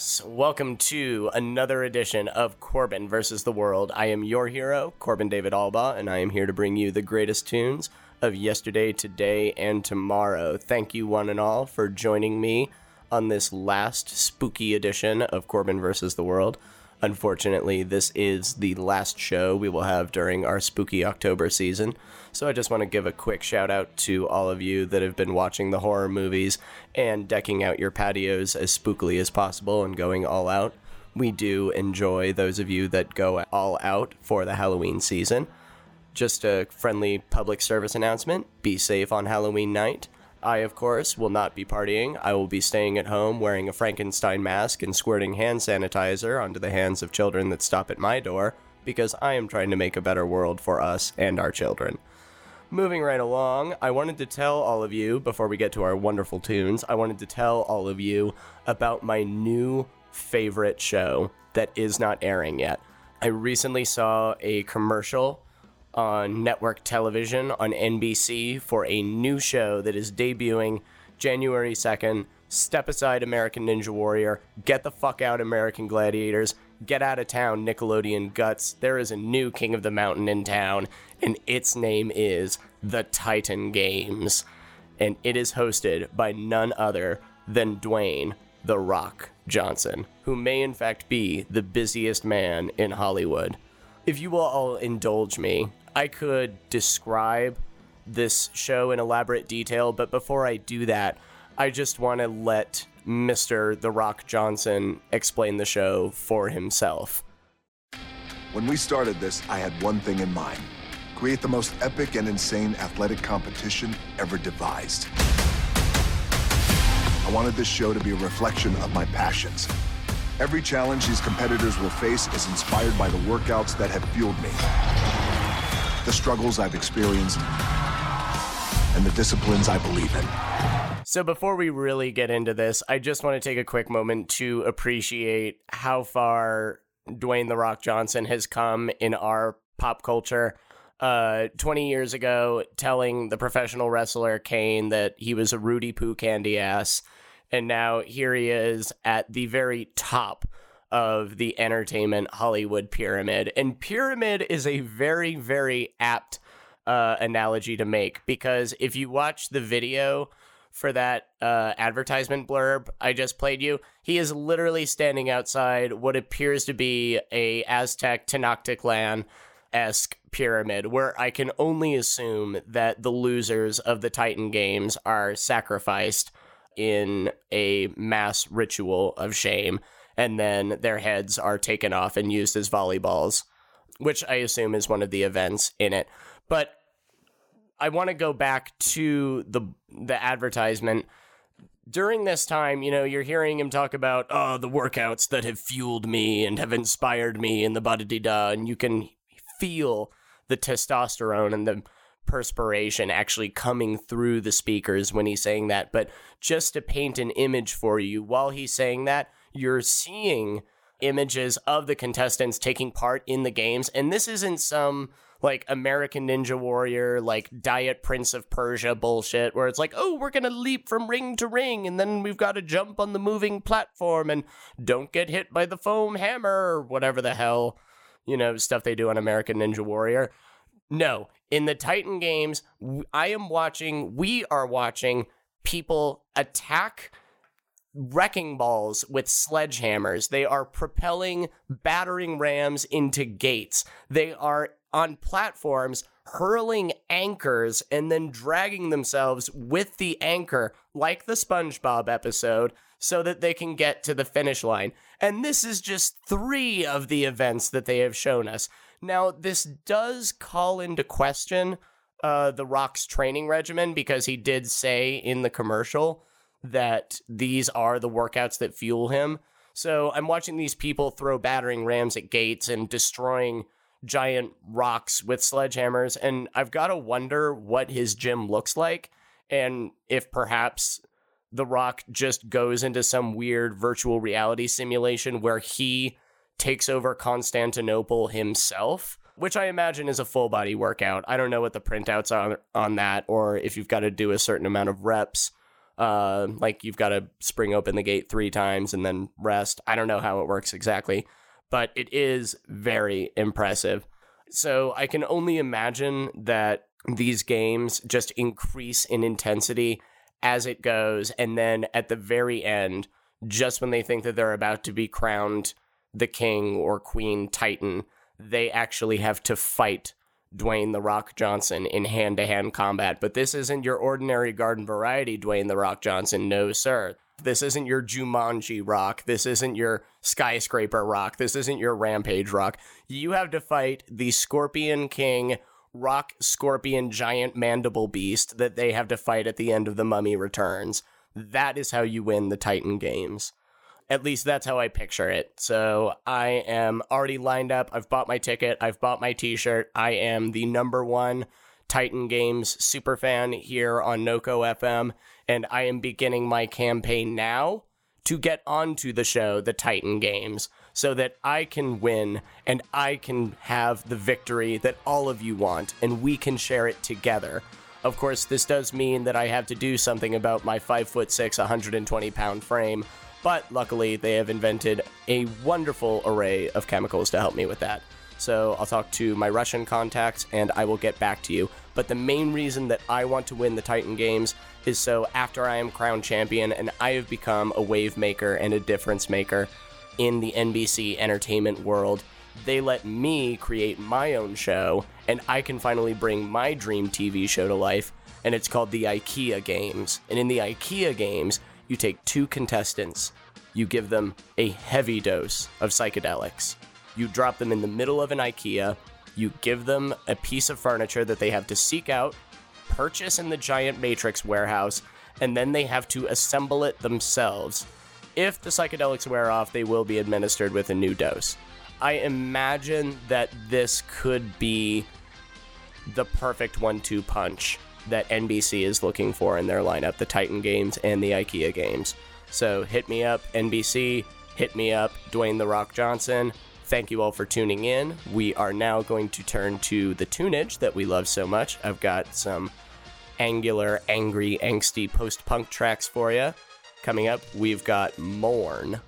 Yes. Welcome to another edition of Corbin versus the World. I am your hero, Corbin David Alba, and I am here to bring you the greatest tunes of yesterday, today, and tomorrow. Thank you, one and all, for joining me on this last spooky edition of Corbin versus the World. Unfortunately, this is the last show we will have during our spooky October season. So I just want to give a quick shout out to all of you that have been watching the horror movies and decking out your patios as spookily as possible and going all out. We do enjoy those of you that go all out for the Halloween season. Just a friendly public service announcement be safe on Halloween night. I, of course, will not be partying. I will be staying at home wearing a Frankenstein mask and squirting hand sanitizer onto the hands of children that stop at my door because I am trying to make a better world for us and our children. Moving right along, I wanted to tell all of you, before we get to our wonderful tunes, I wanted to tell all of you about my new favorite show that is not airing yet. I recently saw a commercial on network television on NBC for a new show that is debuting January 2nd. Step aside, American Ninja Warrior. Get the fuck out, American Gladiators. Get out of town, Nickelodeon Guts. There is a new King of the Mountain in town, and its name is The Titan Games. And it is hosted by none other than Dwayne The Rock Johnson, who may in fact be the busiest man in Hollywood. If you will all indulge me, I could describe this show in elaborate detail, but before I do that, I just want to let Mr. The Rock Johnson explain the show for himself. When we started this, I had one thing in mind create the most epic and insane athletic competition ever devised. I wanted this show to be a reflection of my passions. Every challenge these competitors will face is inspired by the workouts that have fueled me, the struggles I've experienced, and the disciplines I believe in. So, before we really get into this, I just want to take a quick moment to appreciate how far Dwayne The Rock Johnson has come in our pop culture. Uh, 20 years ago, telling the professional wrestler Kane that he was a Rudy Poo candy ass. And now here he is at the very top of the entertainment Hollywood pyramid. And pyramid is a very, very apt uh, analogy to make because if you watch the video for that uh, advertisement blurb I just played you, he is literally standing outside what appears to be a Aztec Tenochtitlan esque pyramid, where I can only assume that the losers of the Titan Games are sacrificed in a mass ritual of shame, and then their heads are taken off and used as volleyballs, which I assume is one of the events in it. But I want to go back to the the advertisement. During this time, you know, you're hearing him talk about oh the workouts that have fueled me and have inspired me and the ba da da, and you can feel the testosterone and the perspiration actually coming through the speakers when he's saying that. But just to paint an image for you, while he's saying that, you're seeing images of the contestants taking part in the games. And this isn't some like American Ninja Warrior, like Diet Prince of Persia bullshit, where it's like, oh, we're gonna leap from ring to ring, and then we've got to jump on the moving platform and don't get hit by the foam hammer or whatever the hell, you know, stuff they do on American Ninja Warrior. No, in the Titan games, I am watching, we are watching people attack wrecking balls with sledgehammers. They are propelling battering rams into gates. They are on platforms hurling anchors and then dragging themselves with the anchor, like the SpongeBob episode, so that they can get to the finish line. And this is just three of the events that they have shown us. Now, this does call into question uh, The Rock's training regimen because he did say in the commercial that these are the workouts that fuel him. So I'm watching these people throw battering rams at gates and destroying giant rocks with sledgehammers, and I've got to wonder what his gym looks like and if perhaps The Rock just goes into some weird virtual reality simulation where he takes over Constantinople himself, which I imagine is a full body workout. I don't know what the printouts are on that, or if you've got to do a certain amount of reps. Uh, like you've got to spring open the gate three times and then rest. I don't know how it works exactly, but it is very impressive. So I can only imagine that these games just increase in intensity as it goes. And then at the very end, just when they think that they're about to be crowned the king or queen titan, they actually have to fight Dwayne The Rock Johnson in hand to hand combat. But this isn't your ordinary garden variety Dwayne The Rock Johnson. No, sir. This isn't your Jumanji rock. This isn't your skyscraper rock. This isn't your rampage rock. You have to fight the Scorpion King rock scorpion giant mandible beast that they have to fight at the end of the Mummy Returns. That is how you win the Titan games. At least that's how I picture it. So I am already lined up. I've bought my ticket. I've bought my t shirt. I am the number one Titan Games superfan here on NOCO FM, and I am beginning my campaign now to get onto the show, the Titan Games, so that I can win and I can have the victory that all of you want, and we can share it together. Of course, this does mean that I have to do something about my 5 foot 6, 120 pound frame, but luckily they have invented a wonderful array of chemicals to help me with that. So I'll talk to my Russian contacts and I will get back to you. But the main reason that I want to win the Titan Games is so after I am crowned champion and I have become a wave maker and a difference maker in the NBC entertainment world, they let me create my own show and I can finally bring my dream TV show to life. And it's called the IKEA Games. And in the IKEA Games, you take two contestants, you give them a heavy dose of psychedelics. You drop them in the middle of an IKEA, you give them a piece of furniture that they have to seek out, purchase in the giant Matrix warehouse, and then they have to assemble it themselves. If the psychedelics wear off, they will be administered with a new dose. I imagine that this could be the perfect one two punch that NBC is looking for in their lineup the Titan games and the IKEA games. So hit me up, NBC, hit me up, Dwayne The Rock Johnson. Thank you all for tuning in. We are now going to turn to the tunage that we love so much. I've got some angular, angry, angsty post punk tracks for you. Coming up, we've got Mourn.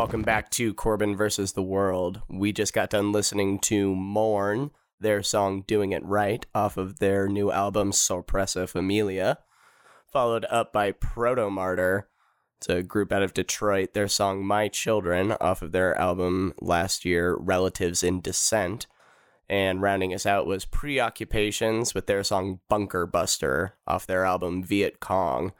Welcome back to Corbin versus the World. We just got done listening to Mourn, their song Doing It Right, off of their new album Sorpresa Familia, followed up by Protomartyr. It's a group out of Detroit, their song My Children, off of their album last year, Relatives in Descent. And rounding us out was Preoccupations with their song Bunker Buster off their album Viet Cong.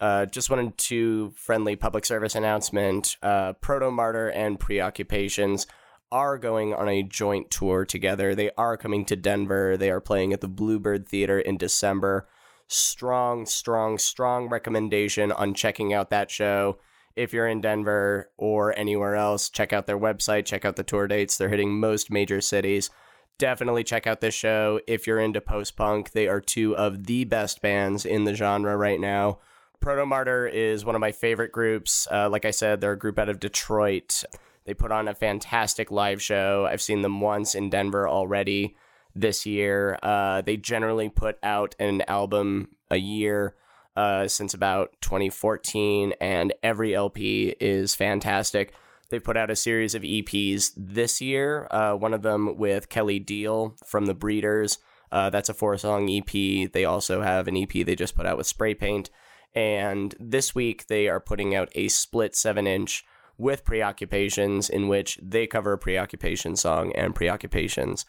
Uh, just wanted to friendly public service announcement. Uh, Protomartyr and Preoccupations are going on a joint tour together. They are coming to Denver. They are playing at the Bluebird Theater in December. Strong, strong, strong recommendation on checking out that show. If you're in Denver or anywhere else, check out their website, check out the tour dates. They're hitting most major cities. Definitely check out this show. If you're into post punk, they are two of the best bands in the genre right now. Protomartyr is one of my favorite groups. Uh, like I said, they're a group out of Detroit. They put on a fantastic live show. I've seen them once in Denver already this year. Uh, they generally put out an album a year uh, since about 2014, and every LP is fantastic. They put out a series of EPs this year, uh, one of them with Kelley Deal from The Breeders. Uh, that's a four song EP. They also have an EP they just put out with Spray Paint. And this week they are putting out a split seven inch with Preoccupations, in which they cover a Preoccupation song and Preoccupations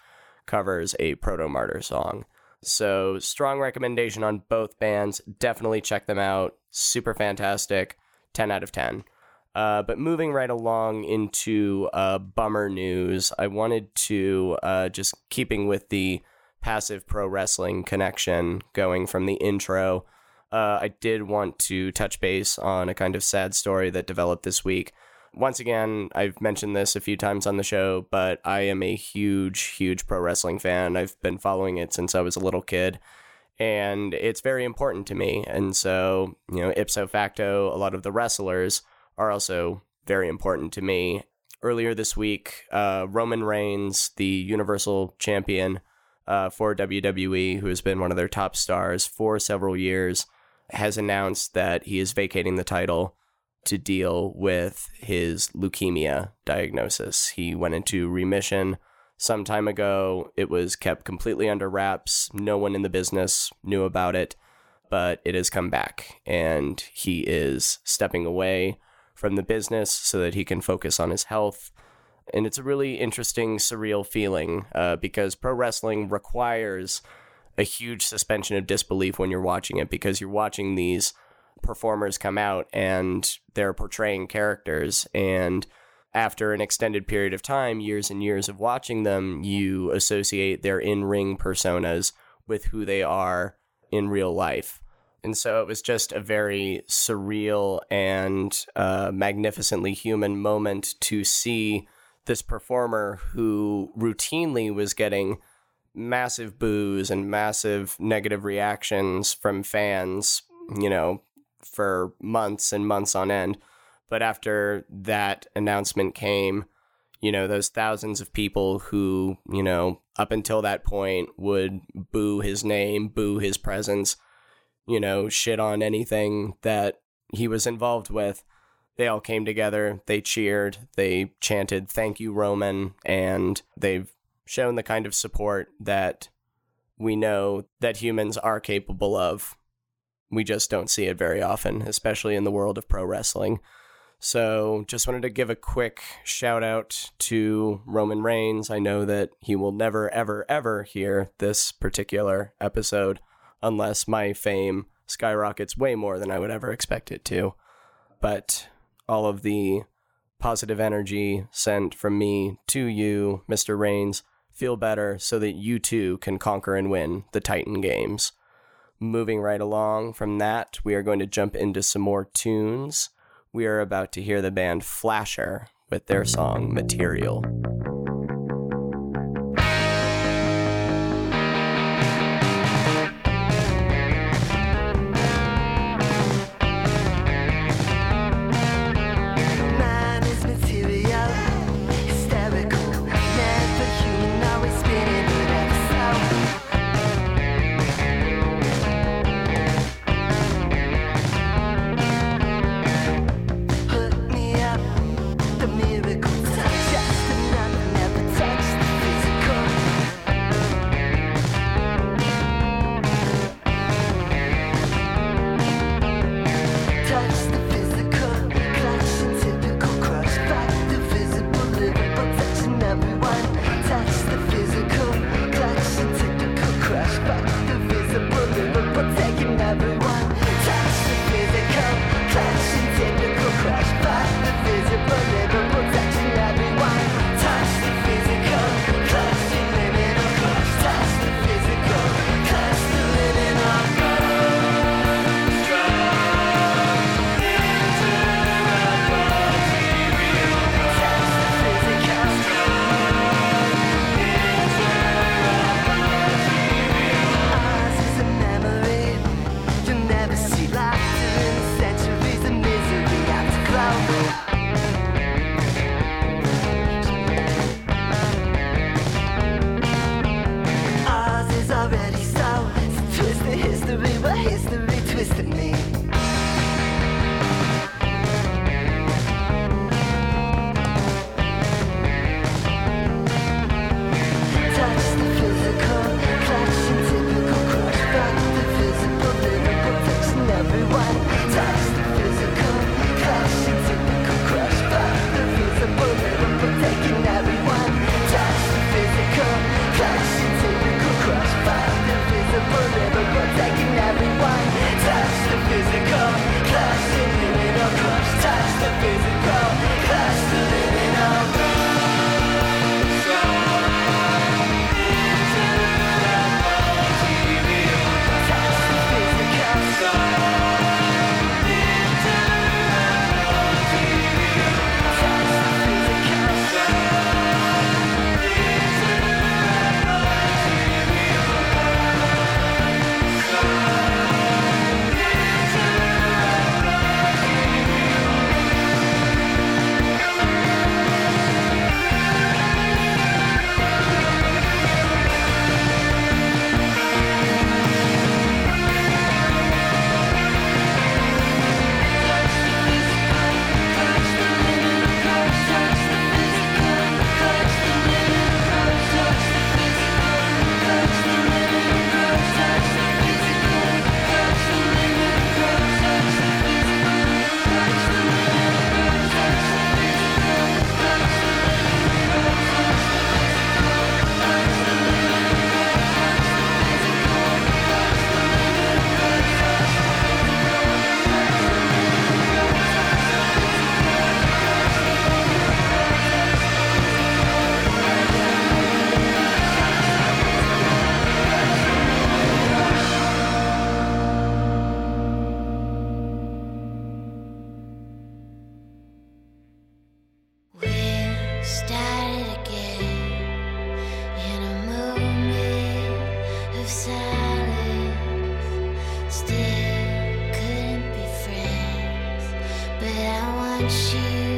covers a Protomartyr song. So, strong recommendation on both bands. Definitely check them out. Super fantastic. 10 out of 10. Uh, but moving right along into uh, bummer news, I wanted to uh, just keeping with the passive pro wrestling connection going from the intro. Uh, I did want to touch base on a kind of sad story that developed this week. Once again, I've mentioned this a few times on the show, but I am a huge, huge pro wrestling fan. I've been following it since I was a little kid, and it's very important to me. And so, you know, ipso facto, a lot of the wrestlers are also very important to me. Earlier this week, uh, Roman Reigns, the Universal Champion uh, for WWE, who has been one of their top stars for several years, has announced that he is vacating the title to deal with his leukemia diagnosis. He went into remission some time ago. It was kept completely under wraps. No one in the business knew about it, but it has come back, and he is stepping away from the business so that he can focus on his health. And it's a really interesting, surreal feeling uh, because pro wrestling requires a huge suspension of disbelief when you're watching it because you're watching these performers come out and they're portraying characters. And after an extended period of time years and years of watching them you associate their in-ring personas with who they are in real life. And so it was just a very surreal and uh, magnificently human moment to see this performer who routinely was getting massive boos and massive negative reactions from fans, you know, for months and months on end. But after that announcement came, you know, those thousands of people who, you know, up until that point would boo his name, boo his presence, you know, shit on anything that he was involved with. They all came together, they cheered, they chanted, Thank you, Roman, and they've shown the kind of support that we know that humans are capable of. We just don't see it very often, especially in the world of pro wrestling. So, just wanted to give a quick shout out to Roman Reigns. I know that he will never, ever, ever hear this particular episode unless my fame skyrockets way more than I would ever expect it to. But all of the positive energy sent from me to you, Mr. Reigns, feel better so that you too can conquer and win the Titan games. Moving right along from that, we are going to jump into some more tunes. We are about to hear the band Flasher with their song Material. 心。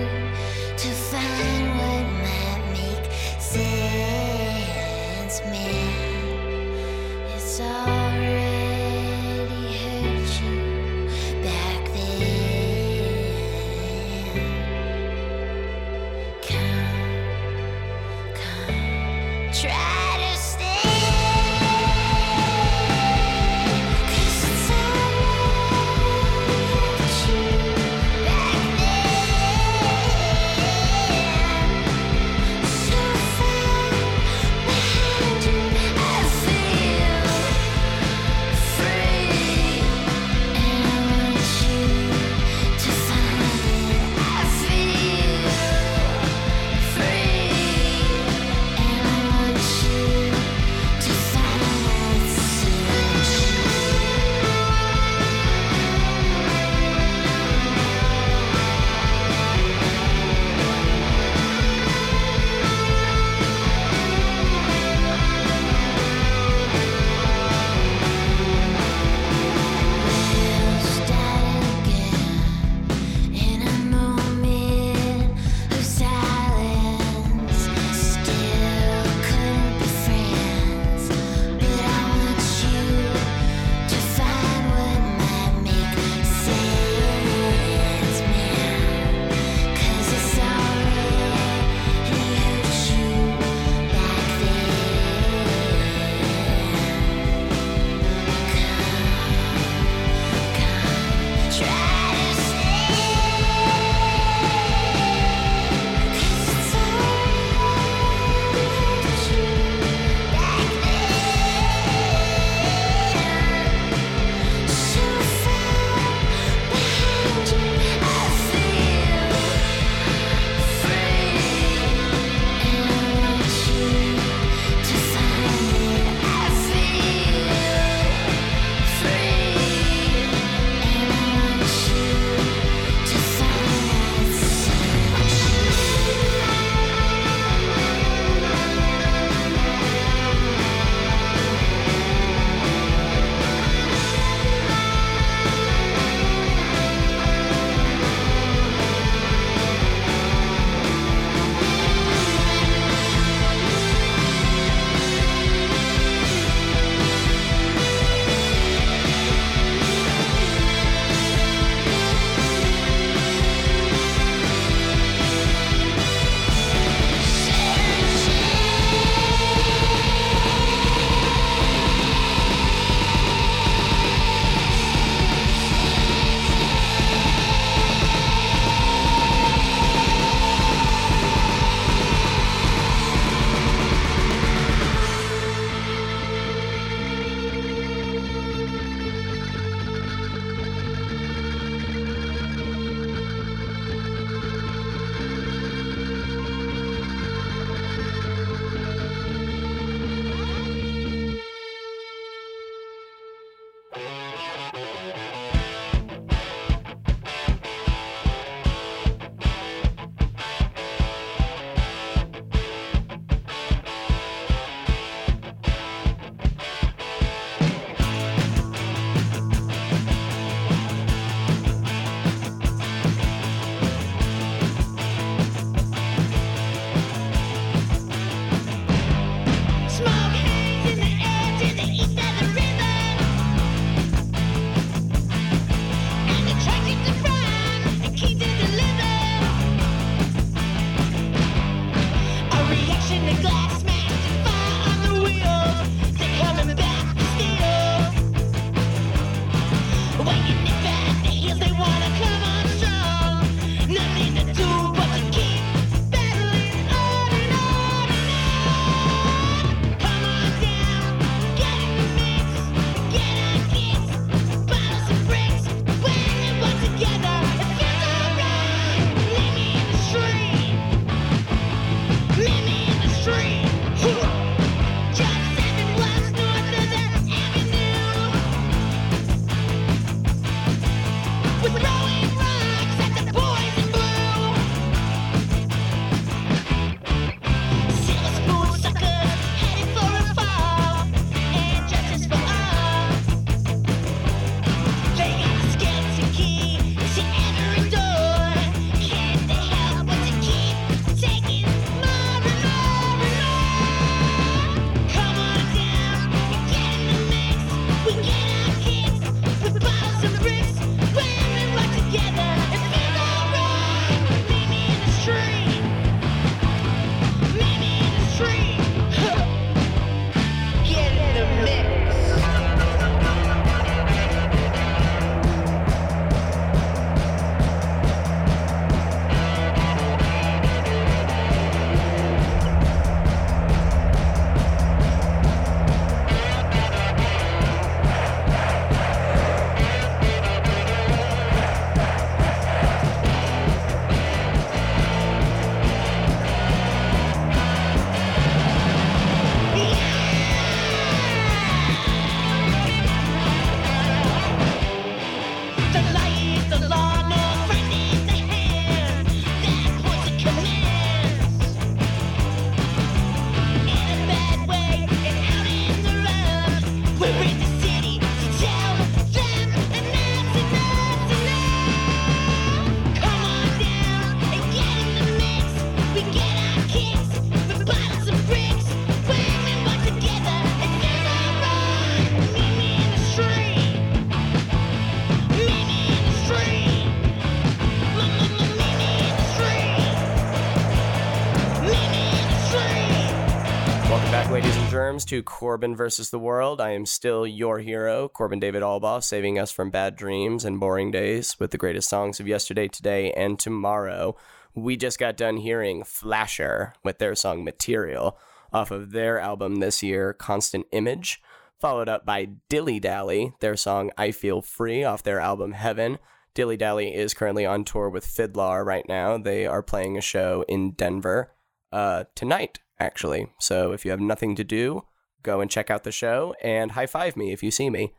To Corbin versus the world. I am still your hero, Corbin David Albaugh, saving us from bad dreams and boring days with the greatest songs of yesterday, today, and tomorrow. We just got done hearing Flasher with their song Material off of their album this year, Constant Image, followed up by Dilly Dally, their song I Feel Free off their album Heaven. Dilly Dally is currently on tour with FIDLAR right now. They are playing a show in Denver uh, tonight, actually. So if you have nothing to do, go and check out the show and high five me if you see me.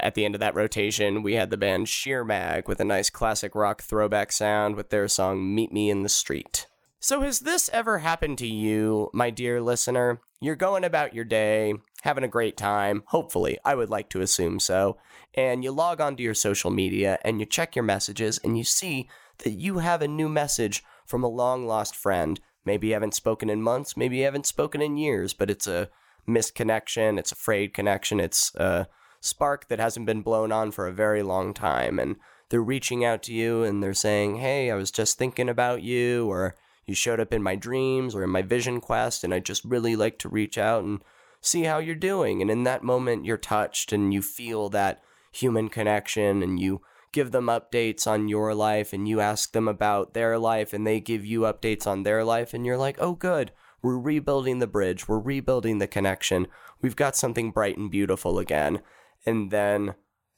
At the end of that rotation, we had the band Sheer Mag with a nice classic rock throwback sound with their song Meet Me in the Street. So, has this ever happened to you, my dear listener? You're going about your day, having a great time, hopefully, I would like to assume so, and you log onto your social media and you check your messages and you see that you have a new message from a long lost friend. Maybe you haven't spoken in months, maybe you haven't spoken in years, but it's a misconnection, it's a frayed connection, it's a spark that hasn't been blown on for a very long time. And they're reaching out to you and they're saying, Hey, I was just thinking about you, or you showed up in my dreams or in my vision quest, and I just really like to reach out and see how you're doing. And in that moment, you're touched and you feel that human connection and you give them updates on your life and you ask them about their life and they give you updates on their life and you're like, oh, good. We're rebuilding the bridge. We're rebuilding the connection. We've got something bright and beautiful again. And then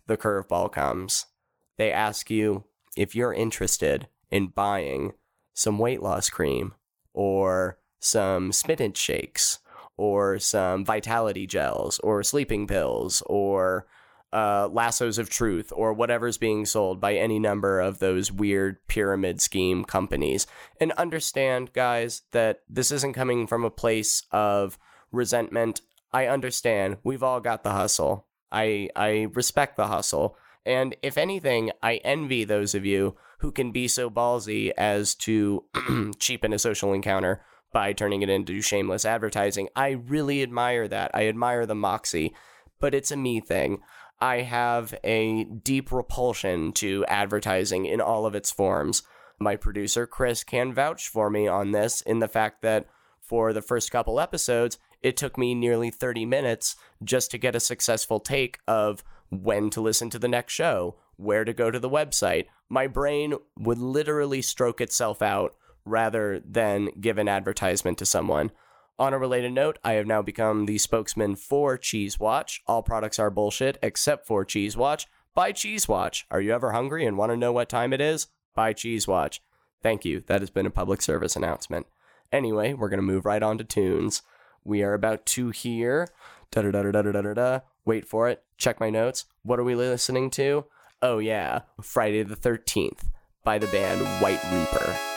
the curveball comes. They ask you if you're interested in buying some weight loss cream or some spinach shakes or some vitality gels or sleeping pills or uh, lassos of truth or whatever's being sold by any number of those weird pyramid scheme companies. And understand, guys, that this isn't coming from a place of resentment. I understand. We've all got the hustle. I I respect the hustle. And if anything, I envy those of you who can be so ballsy as to cheapen a social encounter by turning it into shameless advertising. I really admire that. I admire the moxie, but it's a me thing. I have a deep repulsion to advertising in all of its forms. My producer, Chris, can vouch for me on this in the fact that for the first couple episodes, it took me nearly 30 minutes just to get a successful take of when to listen to the next show, where to go to the website. My brain would literally stroke itself out rather than give an advertisement to someone. On a related note, I have now become the spokesman for Cheese Watch. All products are bullshit except for Cheese Watch. Buy Cheese Watch. Are you ever hungry and want to know what time it is? Buy Cheese Watch. Thank you. That has been a public service announcement. Anyway, we're going to move right on to tunes. We are about to hear. Da da da da da da da. Wait for it. Check my notes. What are we listening to? Oh, yeah. Friday the 13th by the band White Reaper.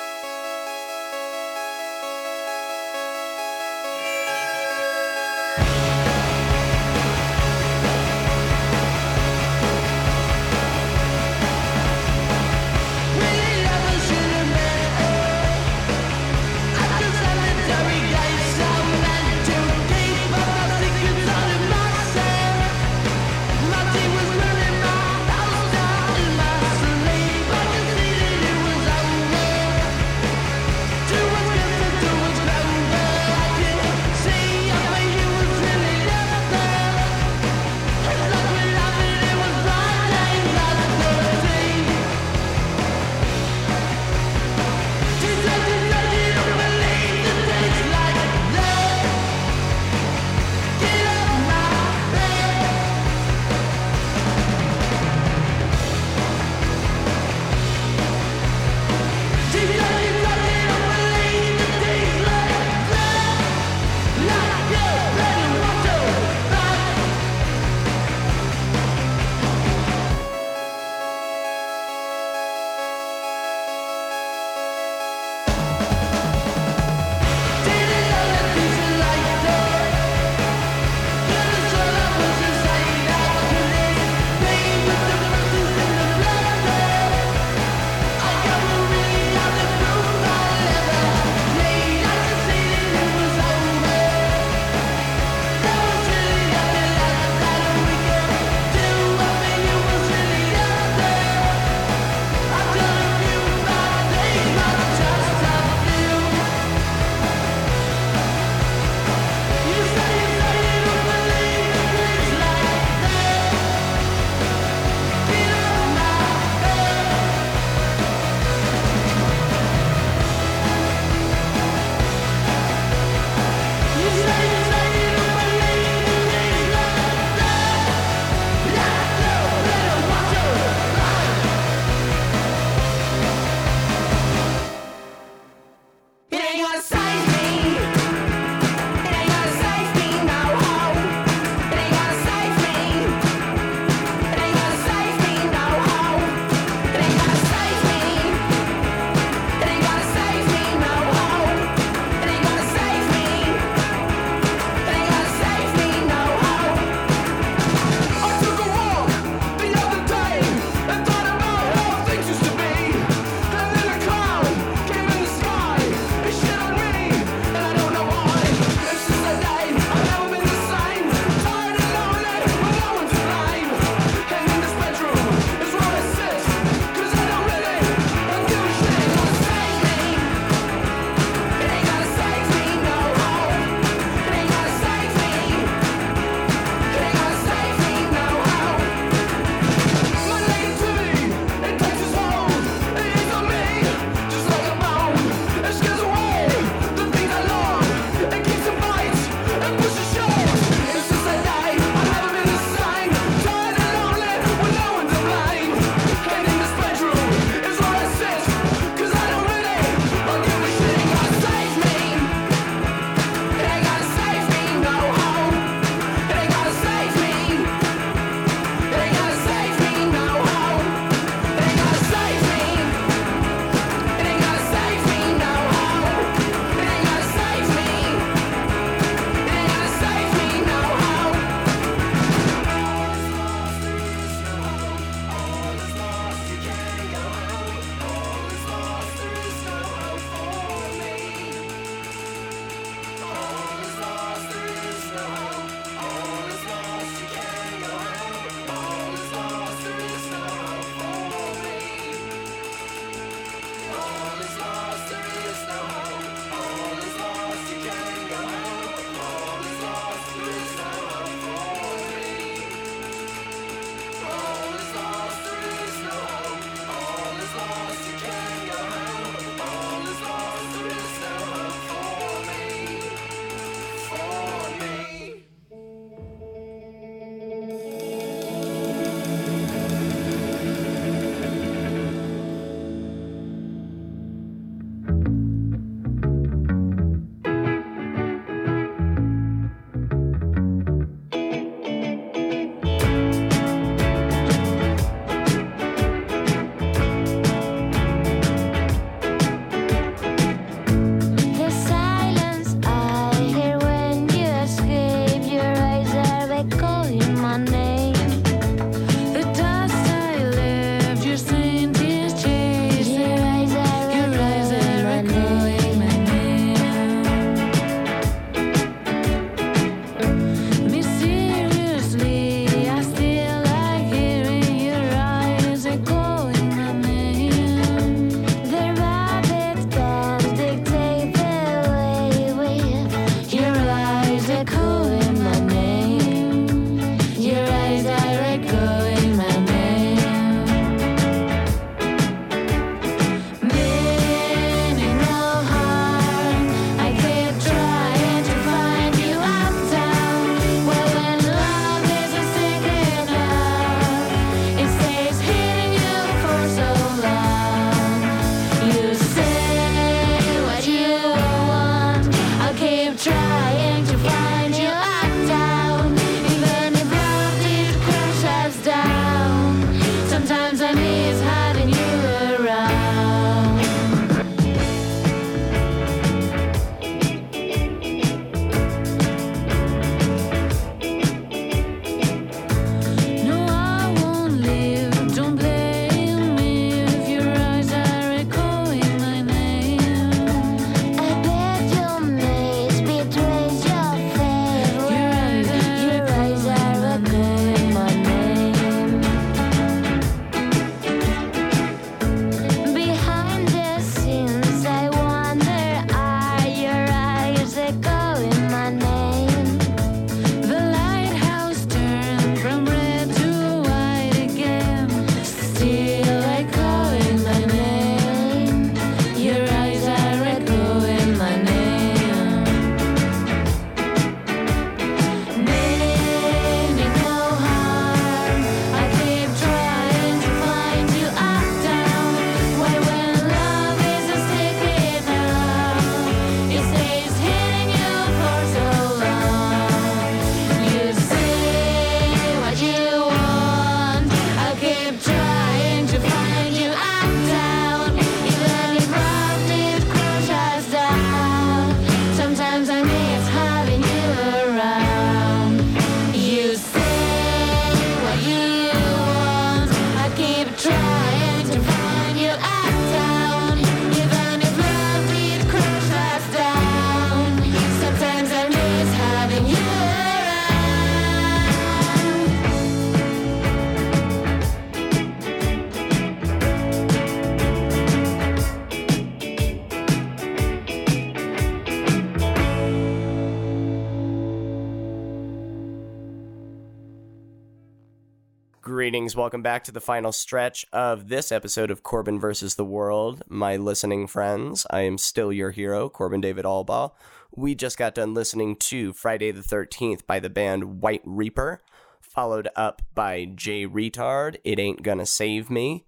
Greetings, welcome back to the final stretch of this episode of Corbin versus the World. My listening friends, I am still your hero, Corbin David Albaugh. We just got done listening to Friday the 13th by the band White Reaper, followed up by Jay Reatard, It Ain't Gonna Save Me.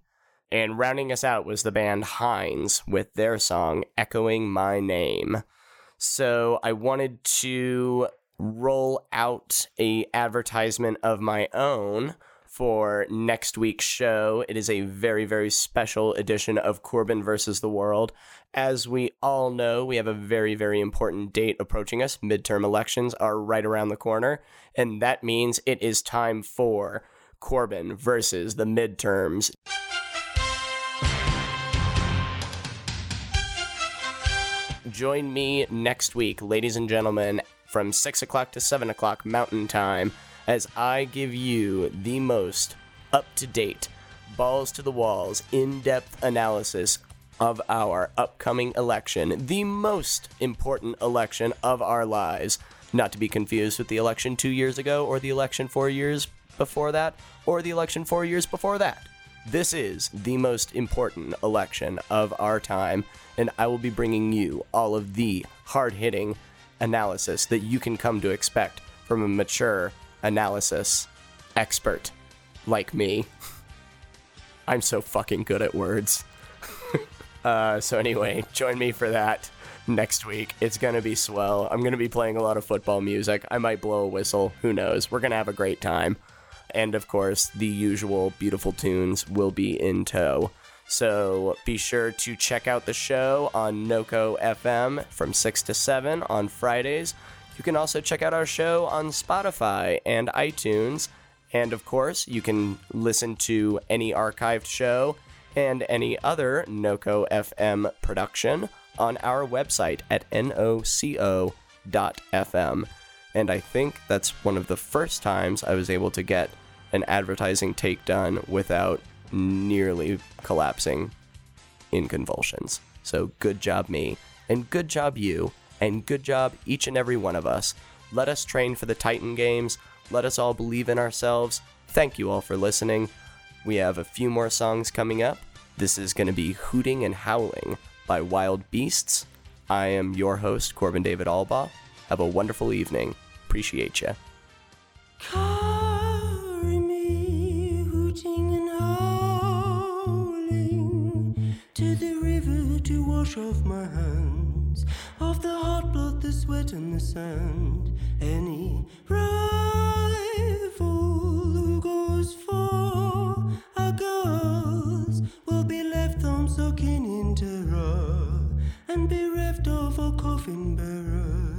And rounding us out was the band Hinds with their song Echoing My Name. So I wanted to roll out a advertisement of my own for next week's show. It is a very, very special edition of Corbin versus the World. As we all know, we have a very, very important date approaching us. Midterm elections are right around the corner, and that means it is time for Corbin versus the midterms. Join me next week, ladies and gentlemen, from 6 o'clock to 7 o'clock Mountain Time, as I give you the most up to date, balls to the walls, in depth analysis of our upcoming election, the most important election of our lives. Not to be confused with the election two years ago, or the election four years before that, or the election four years before that. This is the most important election of our time, and I will be bringing you all of the hard hitting analysis that you can come to expect from a mature analysis expert like me. I'm so fucking good at words. uh, so, anyway, join me for that next week. It's gonna be swell. I'm gonna be playing a lot of football music. I might blow a whistle. Who knows? We're gonna have a great time. And of course, the usual beautiful tunes will be in tow. So be sure to check out the show on NOCO FM from 6 to 7 on Fridays. You can also check out our show on Spotify and iTunes. And of course, you can listen to any archived show and any other NOCO FM production on our website at noco.fm. And I think that's one of the first times I was able to get an advertising take done without nearly collapsing in convulsions. So good job, me, and good job, you, and good job, each and every one of us. Let us train for the Titan Games. Let us all believe in ourselves. Thank you all for listening. We have a few more songs coming up. This is going to be Hooting and Howling by Wild Beasts. I am your host, Corbin David Albaugh. Have a wonderful evening. Appreciate you. Carry me, hooting and howling, to the river to wash off my hands, the blood, the sweat, and the sand. Any rival who goes for our girls will be left thumb soaking in terror and bereft of a coffin bearers.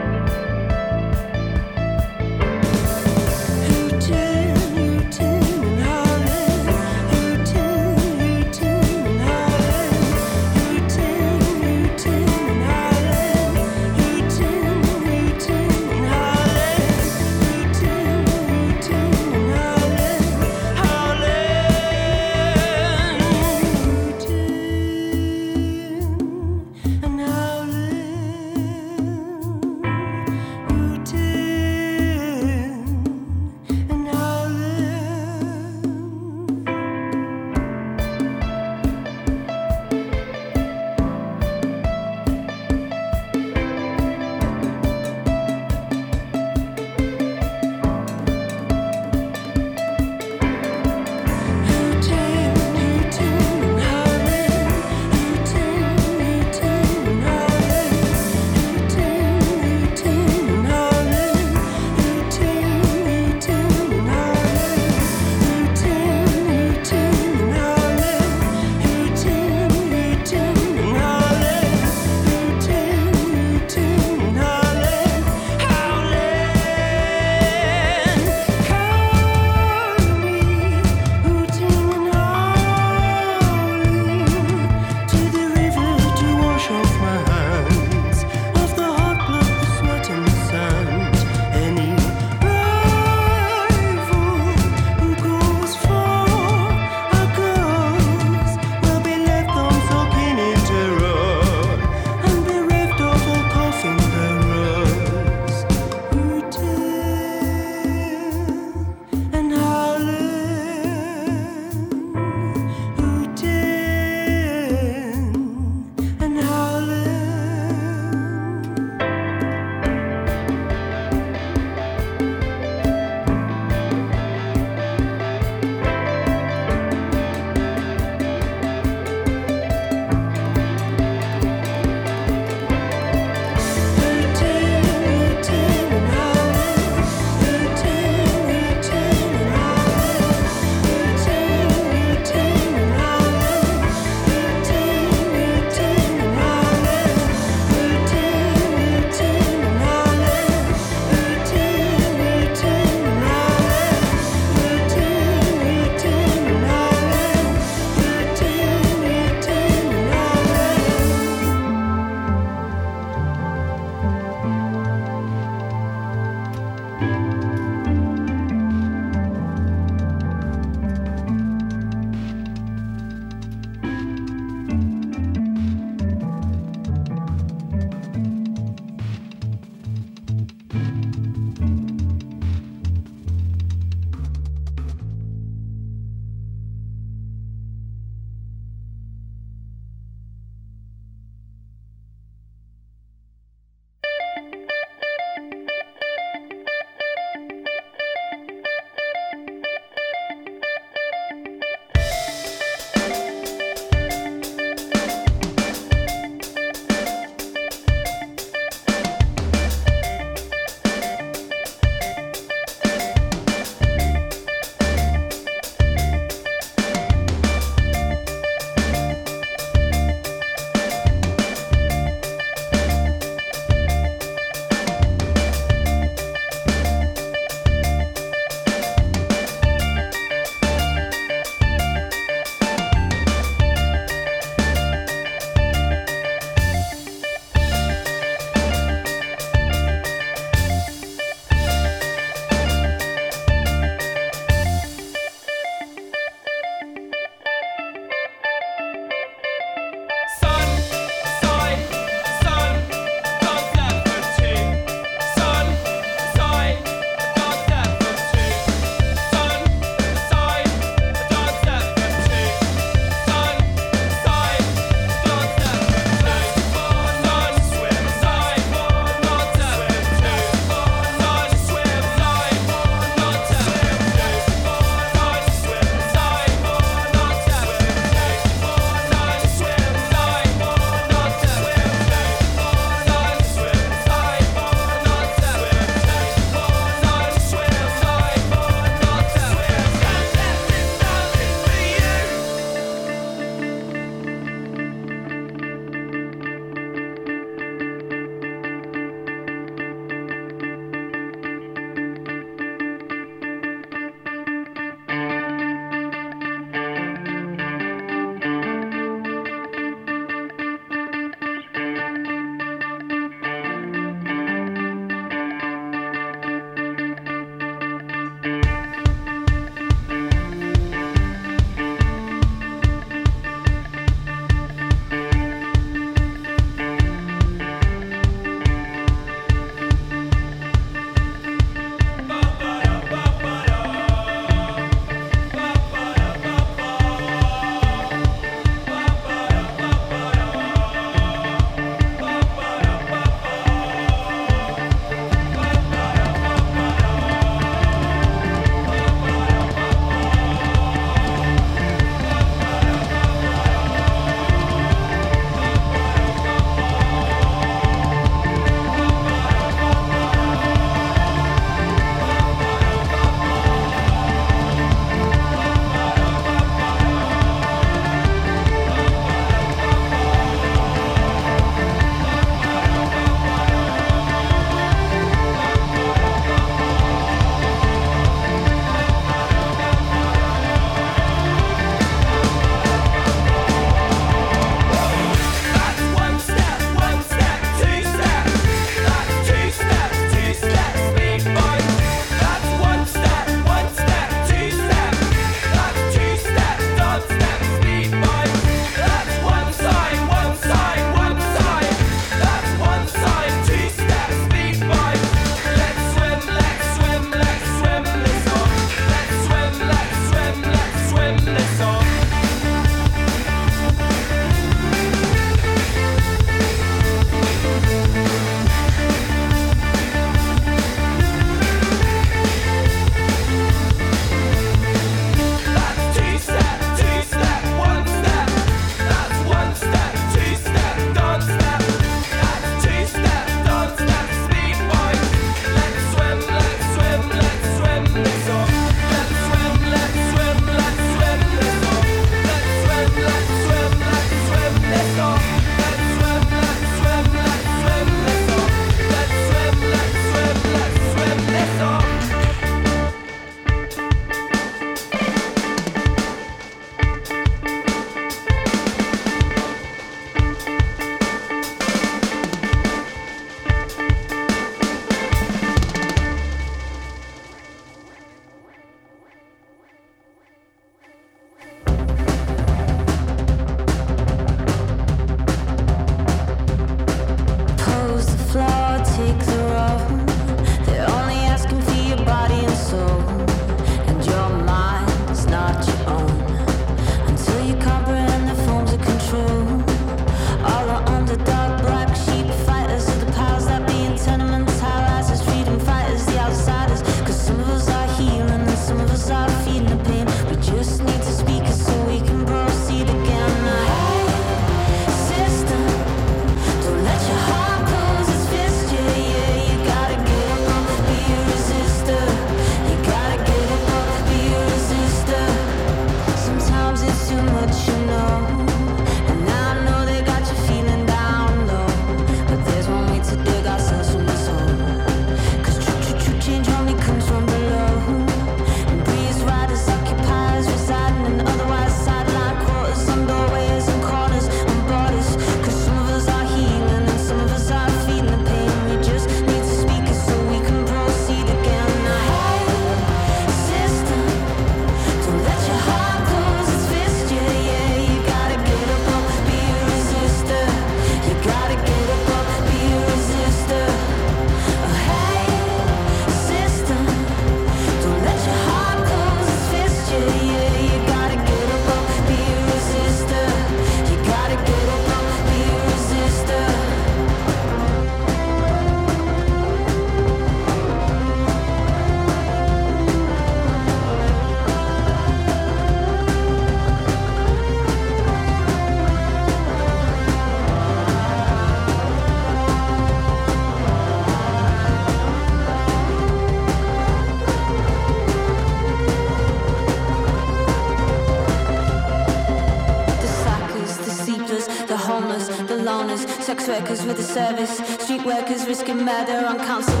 Risking murder on council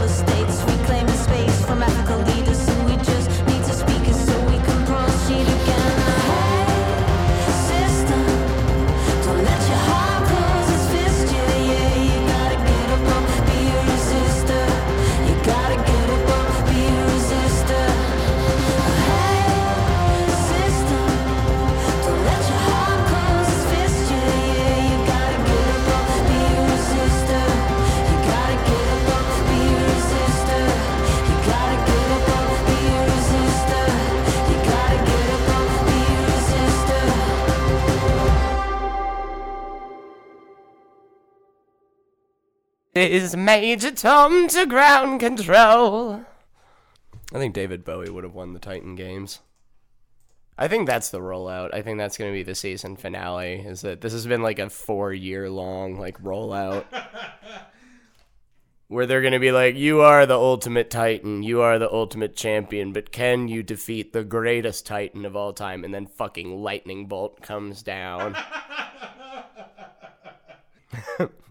Is Major Tom to ground control? I think David Bowie would have won the Titan Games. I think that's the rollout. I think that's going to be the season finale. Is that this has been like a four year long like rollout where they're going to be like, "You are the ultimate Titan. You are the ultimate champion. But can you defeat the greatest Titan of all time?" And then fucking lightning bolt comes down.